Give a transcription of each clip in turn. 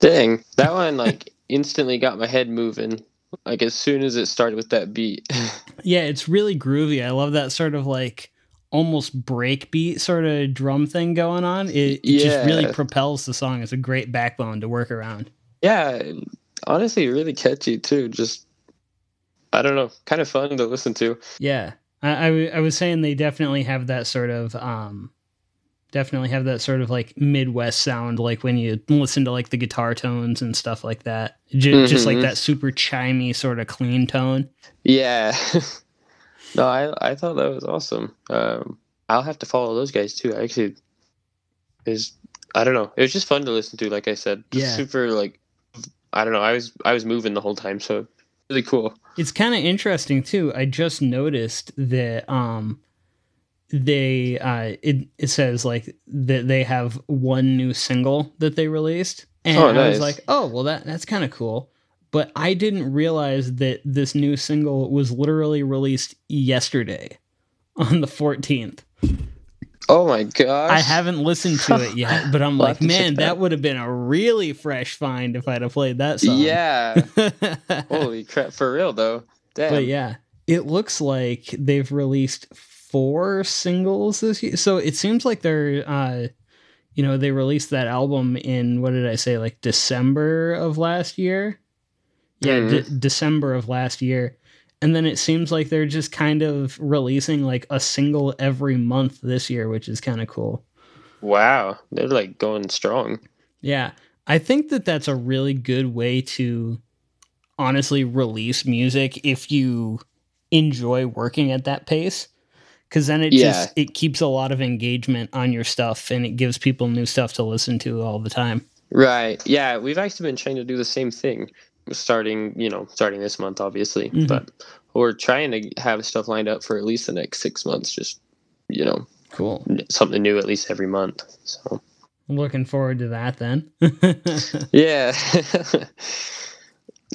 Dang, that one like instantly got my head moving. Like as soon as it started with that beat. yeah, it's really groovy. I love that sort of like almost breakbeat sort of drum thing going on. It, it yeah. just really propels the song. It's a great backbone to work around. Yeah, honestly, really catchy too. Just I don't know, kind of fun to listen to. Yeah, I, I, I was saying they definitely have that sort of um, definitely have that sort of like Midwest sound, like when you listen to like the guitar tones and stuff like that. J- mm-hmm. Just like mm-hmm. that super chimey sort of clean tone. Yeah. no, I I thought that was awesome. Um, I'll have to follow those guys too. I actually is I don't know. It was just fun to listen to. Like I said, yeah. super like I don't know. I was I was moving the whole time, so really cool. It's kind of interesting too. I just noticed that um they uh it it says like that they have one new single that they released and oh, nice. I was like, "Oh, well that that's kind of cool." But I didn't realize that this new single was literally released yesterday on the 14th. Oh my gosh. I haven't listened to it yet, but I'm like, man, that would have been a really fresh find if I'd have played that song. Yeah. Holy crap, for real though. Damn. But yeah, it looks like they've released four singles this year. So it seems like they're uh you know, they released that album in what did I say like December of last year? Yeah, mm-hmm. December of last year and then it seems like they're just kind of releasing like a single every month this year, which is kind of cool. Wow, they're like going strong. Yeah, I think that that's a really good way to honestly release music if you enjoy working at that pace because then it yeah. just it keeps a lot of engagement on your stuff and it gives people new stuff to listen to all the time right yeah we've actually been trying to do the same thing starting, you know, starting this month, obviously. Mm-hmm. But we're trying to have stuff lined up for at least the next six months. Just, you know, cool. Something new at least every month. So I'm looking forward to that then. yeah.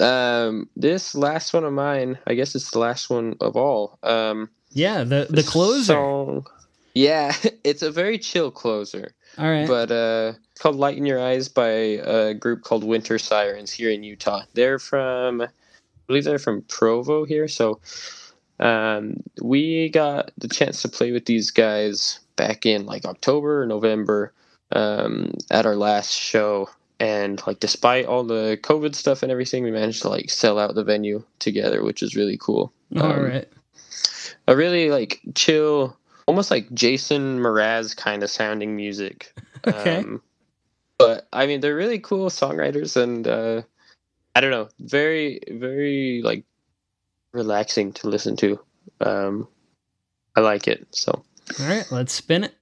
um, this last one of mine, I guess it's the last one of all. Um, yeah, the the closer. Song, yeah, it's a very chill closer. All right. But uh, it's called Light in Your Eyes by a group called Winter Sirens here in Utah. They're from, I believe they're from Provo here. So um, we got the chance to play with these guys back in like October or November um, at our last show. And like, despite all the COVID stuff and everything, we managed to like sell out the venue together, which is really cool. All um, right. A really like chill almost like Jason Mraz kind of sounding music. Okay. Um, but I mean, they're really cool songwriters, and uh, I don't know, very, very like relaxing to listen to. Um, I like it. So. All right, let's spin it.